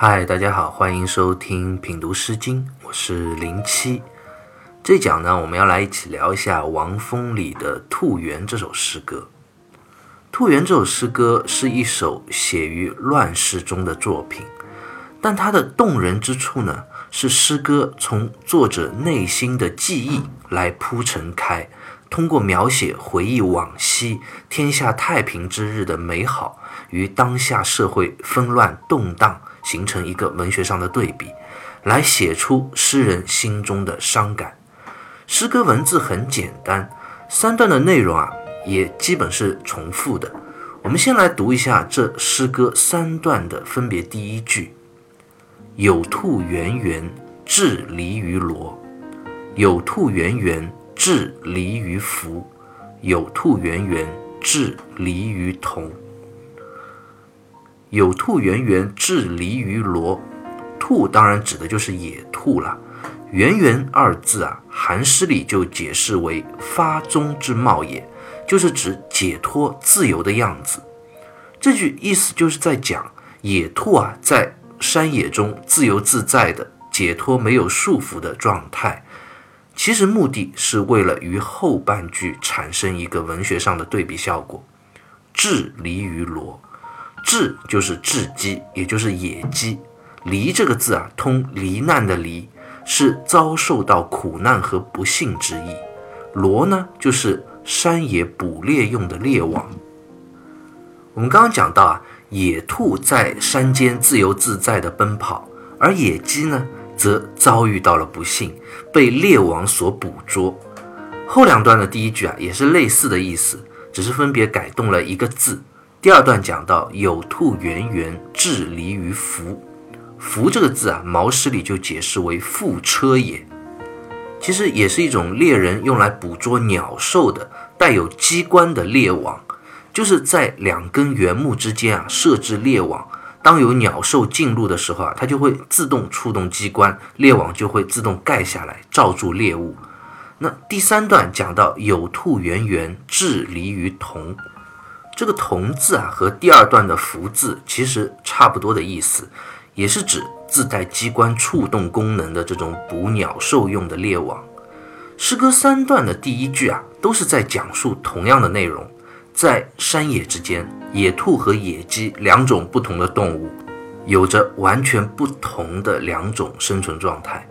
嗨，大家好，欢迎收听品读诗经，我是零七。这讲呢，我们要来一起聊一下王风里的《兔园》这首诗歌。《兔园》这首诗歌是一首写于乱世中的作品，但它的动人之处呢，是诗歌从作者内心的记忆来铺陈开。通过描写回忆往昔天下太平之日的美好，与当下社会纷乱动荡形成一个文学上的对比，来写出诗人心中的伤感。诗歌文字很简单，三段的内容啊也基本是重复的。我们先来读一下这诗歌三段的分别。第一句：有兔圆圆，至离于罗。有兔圆圆。至离于福，有兔圆圆；至离于同，有兔圆圆；至离于罗。兔当然指的就是野兔了。圆圆二字啊，韩诗里就解释为发中之貌也，就是指解脱自由的样子。这句意思就是在讲野兔啊，在山野中自由自在的解脱，没有束缚的状态。其实目的是为了与后半句产生一个文学上的对比效果。至离于罗，雉就是雉鸡，也就是野鸡。离这个字啊，通罹难的离，是遭受到苦难和不幸之意。罗呢，就是山野捕猎用的猎网。我们刚刚讲到啊，野兔在山间自由自在的奔跑，而野鸡呢？则遭遇到了不幸，被猎王所捕捉。后两段的第一句啊，也是类似的意思，只是分别改动了一个字。第二段讲到有兔圆圆，至离于福。福这个字啊，毛诗里就解释为覆车也，其实也是一种猎人用来捕捉鸟兽的带有机关的猎网，就是在两根圆木之间啊设置猎网。当有鸟兽进入的时候啊，它就会自动触动机关，猎网就会自动盖下来，罩住猎物。那第三段讲到有兔圆圆，至离于同，这个同字啊，和第二段的福字其实差不多的意思，也是指自带机关触动功能的这种捕鸟兽用的猎网。诗歌三段的第一句啊，都是在讲述同样的内容。在山野之间，野兔和野鸡两种不同的动物，有着完全不同的两种生存状态。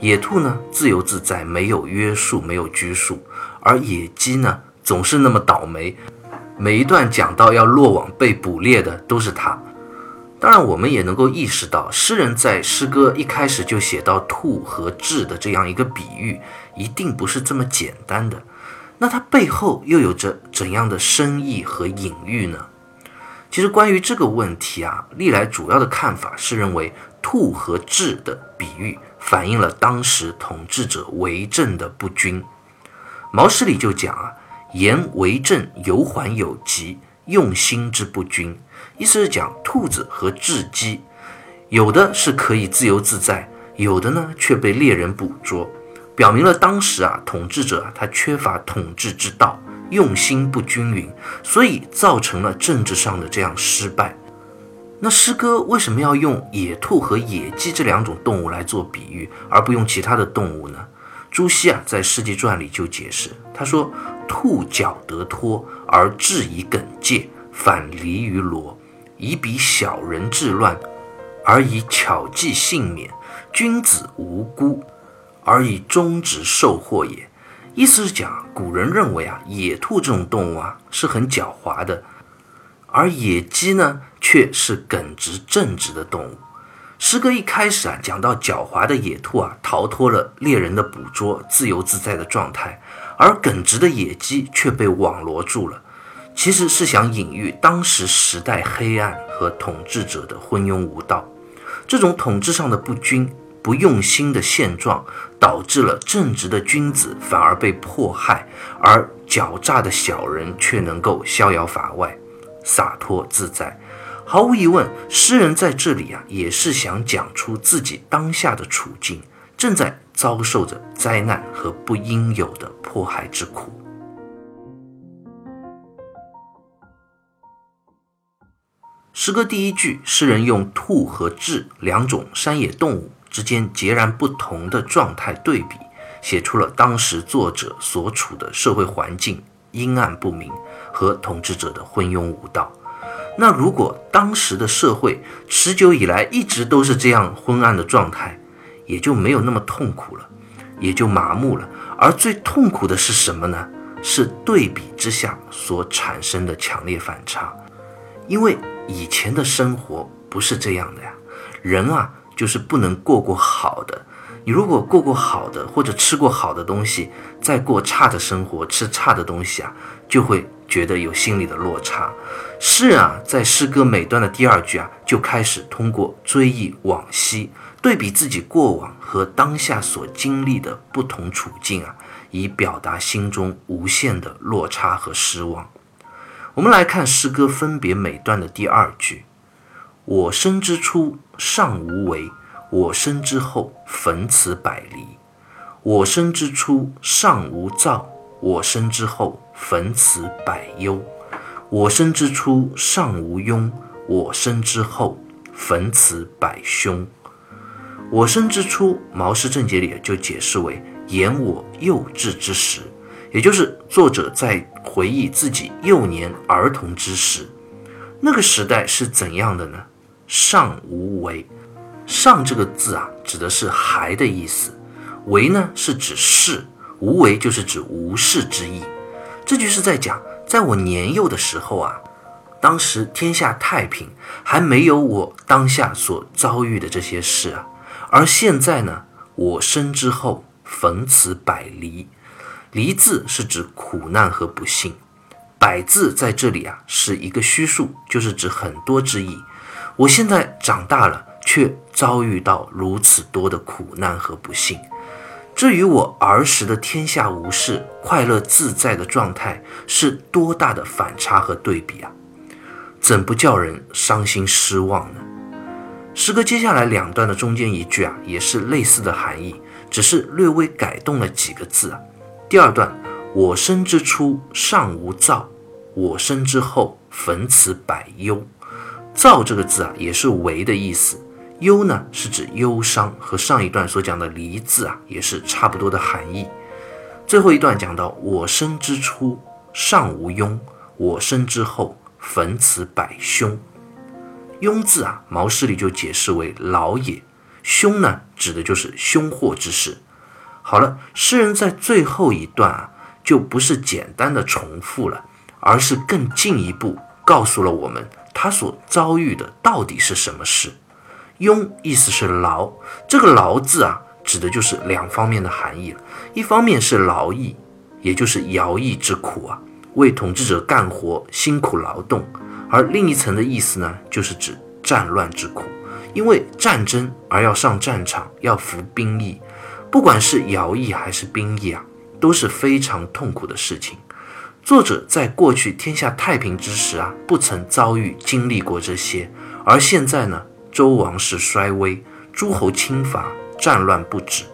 野兔呢，自由自在，没有约束，没有拘束；而野鸡呢，总是那么倒霉。每一段讲到要落网被捕猎的都是它。当然，我们也能够意识到，诗人在诗歌一开始就写到兔和雉的这样一个比喻，一定不是这么简单的。那它背后又有着怎样的深意和隐喻呢？其实关于这个问题啊，历来主要的看法是认为兔和雉的比喻反映了当时统治者为政的不均。毛诗里就讲啊，言为政有缓有急，用心之不均，意思是讲兔子和雉鸡，有的是可以自由自在，有的呢却被猎人捕捉。表明了当时啊，统治者他缺乏统治之道，用心不均匀，所以造成了政治上的这样失败。那诗歌为什么要用野兔和野鸡这两种动物来做比喻，而不用其他的动物呢？朱熹啊在《世纪传》里就解释，他说：“兔脚得脱而志以耿介，反离于罗，以比小人治乱，而以巧计幸免，君子无辜。”而以忠直受祸也，意思是讲古人认为啊，野兔这种动物啊是很狡猾的，而野鸡呢却是耿直正直的动物。诗歌一开始啊讲到狡猾的野兔啊逃脱了猎人的捕捉，自由自在的状态，而耿直的野鸡却被网罗住了，其实是想隐喻当时时代黑暗和统治者的昏庸无道，这种统治上的不均。不用心的现状，导致了正直的君子反而被迫害，而狡诈的小人却能够逍遥法外、洒脱自在。毫无疑问，诗人在这里啊，也是想讲出自己当下的处境，正在遭受着灾难和不应有的迫害之苦。诗歌第一句，诗人用兔和雉两种山野动物之间截然不同的状态对比，写出了当时作者所处的社会环境阴暗不明和统治者的昏庸无道。那如果当时的社会持久以来一直都是这样昏暗的状态，也就没有那么痛苦了，也就麻木了。而最痛苦的是什么呢？是对比之下所产生的强烈反差，因为。以前的生活不是这样的呀，人啊就是不能过过好的。你如果过过好的，或者吃过好的东西，再过差的生活，吃差的东西啊，就会觉得有心理的落差。诗人啊，在诗歌每段的第二句啊，就开始通过追忆往昔，对比自己过往和当下所经历的不同处境啊，以表达心中无限的落差和失望。我们来看诗歌分别每段的第二句：“我生之初，尚无为；我生之后，逢此百离。我生之初，尚无躁；我生之后，逢此百忧。我生之初，尚无庸；我生之后，逢此百凶。我生之初，《毛诗正解》里就解释为言我幼稚之时。”也就是作者在回忆自己幼年儿童之时，那个时代是怎样的呢？尚无为，尚这个字啊，指的是还的意思；为呢，是指事；无为就是指无事之意。这句是在讲，在我年幼的时候啊，当时天下太平，还没有我当下所遭遇的这些事啊。而现在呢，我生之后，逢此百离。离字是指苦难和不幸，百字在这里啊是一个虚数，就是指很多之意。我现在长大了，却遭遇到如此多的苦难和不幸，这与我儿时的天下无事、快乐自在的状态是多大的反差和对比啊！怎不叫人伤心失望呢？诗歌接下来两段的中间一句啊，也是类似的含义，只是略微改动了几个字啊。第二段，我生之初尚无躁，我生之后逢此百忧。躁这个字啊，也是为的意思。忧呢，是指忧伤，和上一段所讲的离字啊，也是差不多的含义。最后一段讲到，我生之初尚无庸，我生之后逢此百凶。庸字啊，毛诗里就解释为老也。凶呢，指的就是凶祸之事。好了，诗人在最后一段啊，就不是简单的重复了，而是更进一步告诉了我们他所遭遇的到底是什么事。庸意思是劳，这个劳字啊，指的就是两方面的含义了。一方面是劳役，也就是徭役之苦啊，为统治者干活辛苦劳动；而另一层的意思呢，就是指战乱之苦，因为战争而要上战场，要服兵役。不管是徭役还是兵役啊，都是非常痛苦的事情。作者在过去天下太平之时啊，不曾遭遇经历过这些，而现在呢，周王室衰微，诸侯侵伐，战乱不止，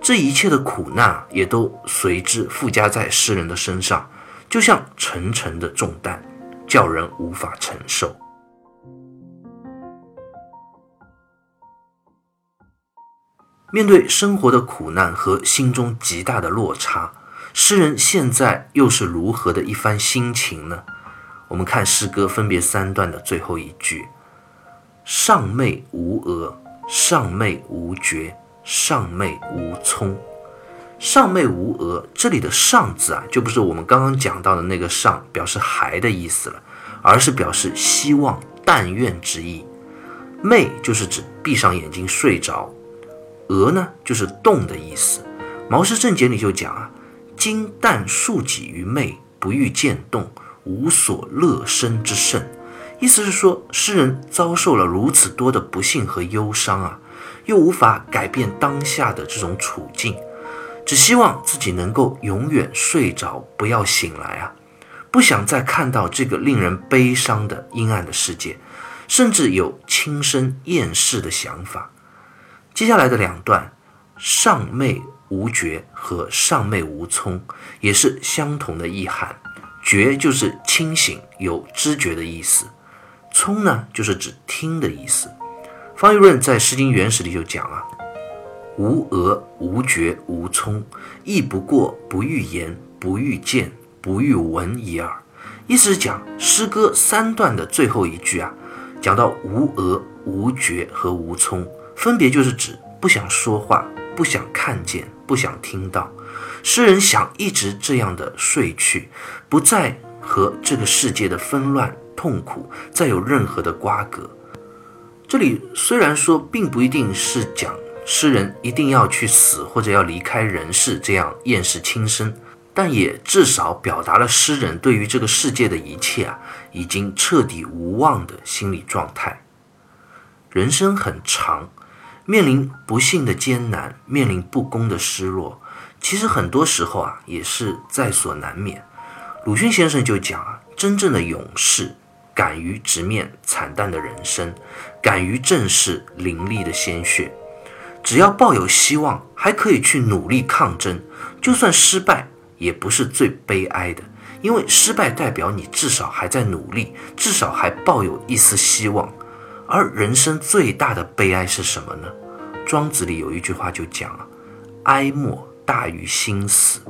这一切的苦难也都随之附加在诗人的身上，就像沉沉的重担，叫人无法承受。面对生活的苦难和心中极大的落差，诗人现在又是如何的一番心情呢？我们看诗歌分别三段的最后一句：“上昧无额，上昧无觉，上昧无聪。”上昧无额，这里的“上”字啊，就不是我们刚刚讲到的那个“上”，表示还的意思了，而是表示希望、但愿之意。昧就是指闭上眼睛睡着。俄呢，就是动的意思。毛诗正解里就讲啊：“今旦数己于寐，不欲见动，无所乐生之甚。”意思是说，诗人遭受了如此多的不幸和忧伤啊，又无法改变当下的这种处境，只希望自己能够永远睡着，不要醒来啊，不想再看到这个令人悲伤的阴暗的世界，甚至有轻生厌世的想法。接下来的两段“上昧无觉”和“上昧无聪”也是相同的意涵。觉就是清醒、有知觉的意思，聪呢就是指听的意思。方玉润在《诗经原始》里就讲啊：“无额，无觉，无聪，亦不过不欲言，不欲见，不欲闻已耳。”意思是讲诗歌三段的最后一句啊，讲到无额、无觉和无聪，分别就是指不想说话、不想看见、不想听到。诗人想一直这样的睡去，不再和这个世界的纷乱、痛苦再有任何的瓜葛。这里虽然说并不一定是讲诗人一定要去死或者要离开人世这样厌世轻生，但也至少表达了诗人对于这个世界的一切啊已经彻底无望的心理状态。人生很长，面临不幸的艰难，面临不公的失落。其实很多时候啊，也是在所难免。鲁迅先生就讲啊，真正的勇士敢于直面惨淡的人生，敢于正视淋漓的鲜血。只要抱有希望，还可以去努力抗争。就算失败，也不是最悲哀的，因为失败代表你至少还在努力，至少还抱有一丝希望。而人生最大的悲哀是什么呢？庄子里有一句话就讲了，哀莫。大于心死，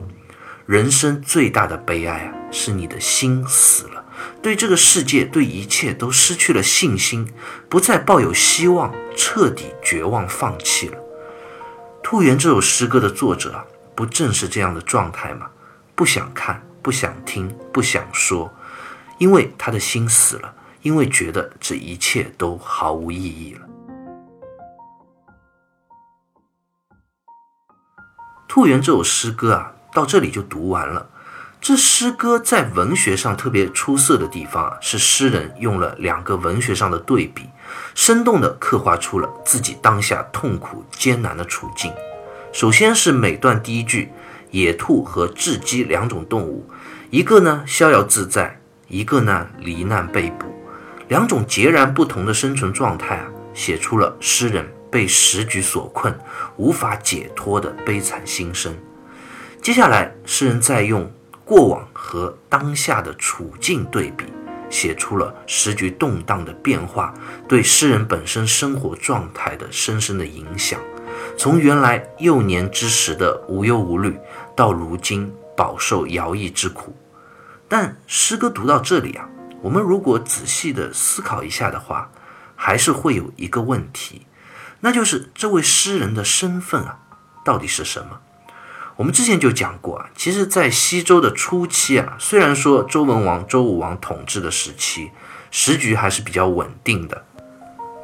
人生最大的悲哀啊，是你的心死了，对这个世界，对一切都失去了信心，不再抱有希望，彻底绝望放弃了。兔园这首诗歌的作者啊，不正是这样的状态吗？不想看，不想听，不想说，因为他的心死了，因为觉得这一切都毫无意义了。兔园这首诗歌啊，到这里就读完了。这诗歌在文学上特别出色的地方啊，是诗人用了两个文学上的对比，生动地刻画出了自己当下痛苦艰难的处境。首先是每段第一句，野兔和雉鸡两种动物，一个呢逍遥自在，一个呢罹难被捕，两种截然不同的生存状态啊，写出了诗人。被时局所困，无法解脱的悲惨心声。接下来，诗人再用过往和当下的处境对比，写出了时局动荡的变化对诗人本身生活状态的深深的影响。从原来幼年之时的无忧无虑，到如今饱受徭役之苦。但诗歌读到这里啊，我们如果仔细的思考一下的话，还是会有一个问题。那就是这位诗人的身份啊，到底是什么？我们之前就讲过啊，其实，在西周的初期啊，虽然说周文王、周武王统治的时期，时局还是比较稳定的，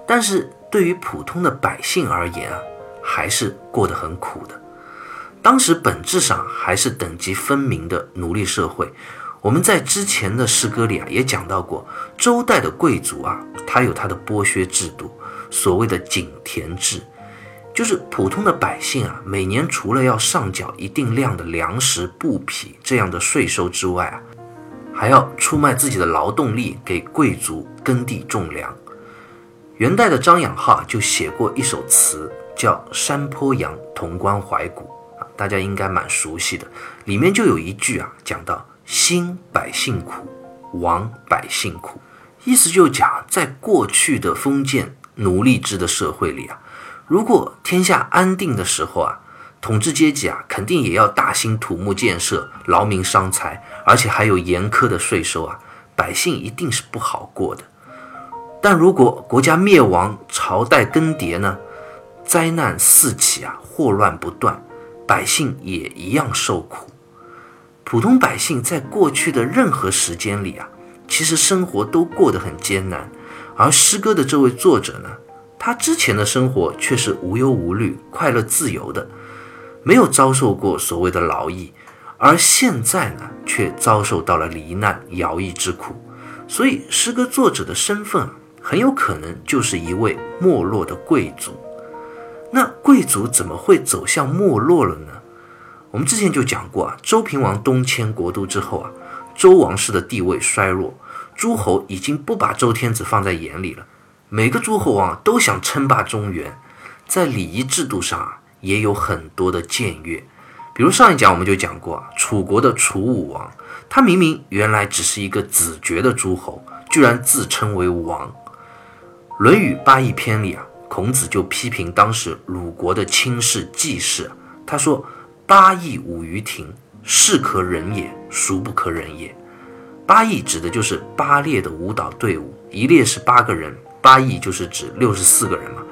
但是对于普通的百姓而言啊，还是过得很苦的。当时本质上还是等级分明的奴隶社会。我们在之前的诗歌里啊，也讲到过，周代的贵族啊，他有他的剥削制度。所谓的井田制，就是普通的百姓啊，每年除了要上缴一定量的粮食、布匹这样的税收之外啊，还要出卖自己的劳动力给贵族耕地种粮。元代的张养浩就写过一首词，叫《山坡羊潼关怀古》啊，大家应该蛮熟悉的。里面就有一句啊，讲到“兴百姓苦，亡百姓苦”，意思就讲在过去的封建。奴隶制的社会里啊，如果天下安定的时候啊，统治阶级啊肯定也要大兴土木建设，劳民伤财，而且还有严苛的税收啊，百姓一定是不好过的。但如果国家灭亡，朝代更迭呢，灾难四起啊，祸乱不断，百姓也一样受苦。普通百姓在过去的任何时间里啊，其实生活都过得很艰难。而诗歌的这位作者呢，他之前的生活却是无忧无虑、快乐自由的，没有遭受过所谓的劳役，而现在呢，却遭受到了罹难、徭役之苦。所以，诗歌作者的身份很有可能就是一位没落的贵族。那贵族怎么会走向没落了呢？我们之前就讲过啊，周平王东迁国都之后啊，周王室的地位衰弱。诸侯已经不把周天子放在眼里了，每个诸侯王都想称霸中原，在礼仪制度上啊也有很多的僭越。比如上一讲我们就讲过啊，楚国的楚武王，他明明原来只是一个子爵的诸侯，居然自称为王。《论语八佾篇》里啊，孔子就批评当时鲁国的卿士季氏，他说：“八佾舞于庭，是可忍也，孰不可忍也？”八佾指的就是八列的舞蹈队伍，一列是八个人，八佾就是指六十四个人嘛。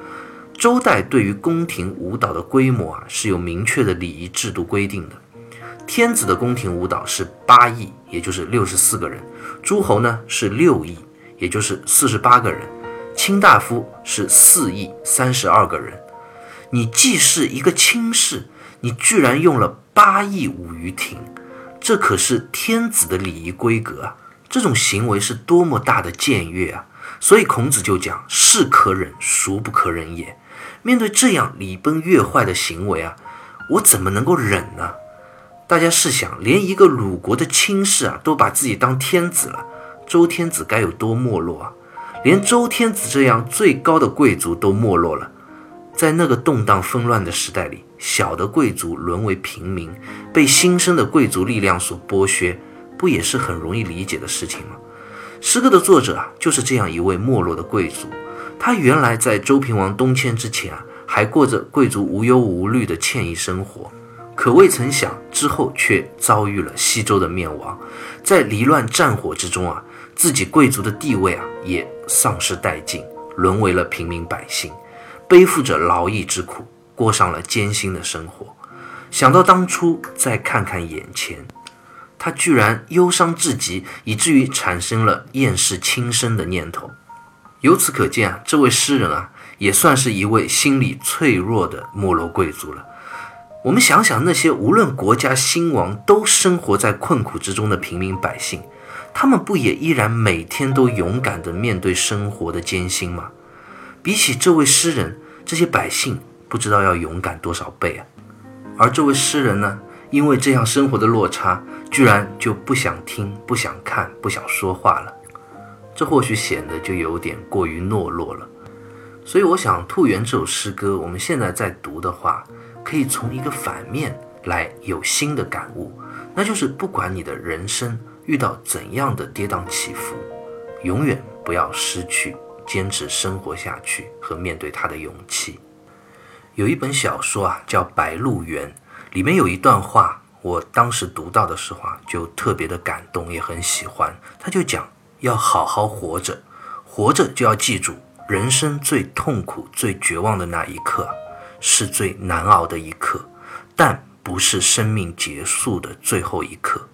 周代对于宫廷舞蹈的规模啊，是有明确的礼仪制度规定的。天子的宫廷舞蹈是八佾，也就是六十四个人；诸侯呢是六佾，也就是四十八个人；卿大夫是四佾，三十二个人。你既是一个卿士，你居然用了八佾舞于庭。这可是天子的礼仪规格啊！这种行为是多么大的僭越啊！所以孔子就讲：“是可忍，孰不可忍也。”面对这样礼崩乐坏的行为啊，我怎么能够忍呢？大家试想，连一个鲁国的卿士啊，都把自己当天子了，周天子该有多没落啊！连周天子这样最高的贵族都没落了。在那个动荡纷乱的时代里，小的贵族沦为平民，被新生的贵族力量所剥削，不也是很容易理解的事情吗？诗歌的作者啊，就是这样一位没落的贵族。他原来在周平王东迁之前啊，还过着贵族无忧无虑的惬意生活，可未曾想之后却遭遇了西周的灭亡，在离乱战火之中啊，自己贵族的地位啊也丧失殆尽，沦为了平民百姓。背负着劳役之苦，过上了艰辛的生活。想到当初，再看看眼前，他居然忧伤至极，以至于产生了厌世轻生的念头。由此可见啊，这位诗人啊，也算是一位心理脆弱的没落贵族了。我们想想那些无论国家兴亡都生活在困苦之中的平民百姓，他们不也依然每天都勇敢地面对生活的艰辛吗？比起这位诗人，这些百姓不知道要勇敢多少倍啊！而这位诗人呢，因为这样生活的落差，居然就不想听、不想看、不想说话了。这或许显得就有点过于懦弱了。所以，我想《兔园》这首诗歌，我们现在在读的话，可以从一个反面来有新的感悟，那就是不管你的人生遇到怎样的跌宕起伏，永远不要失去。坚持生活下去和面对他的勇气。有一本小说啊，叫《白鹿原》，里面有一段话，我当时读到的时候啊，就特别的感动，也很喜欢。他就讲要好好活着，活着就要记住，人生最痛苦、最绝望的那一刻，是最难熬的一刻，但不是生命结束的最后一刻。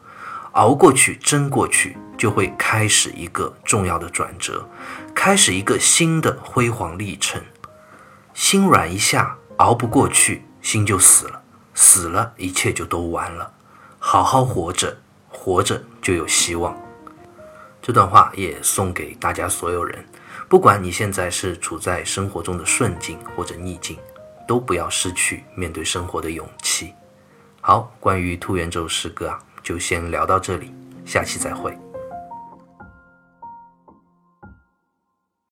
熬过去，争过去，就会开始一个重要的转折。开始一个新的辉煌历程，心软一下，熬不过去，心就死了，死了，一切就都完了。好好活着，活着就有希望。这段话也送给大家所有人，不管你现在是处在生活中的顺境或者逆境，都不要失去面对生活的勇气。好，关于《兔圆》这首诗歌啊，就先聊到这里，下期再会。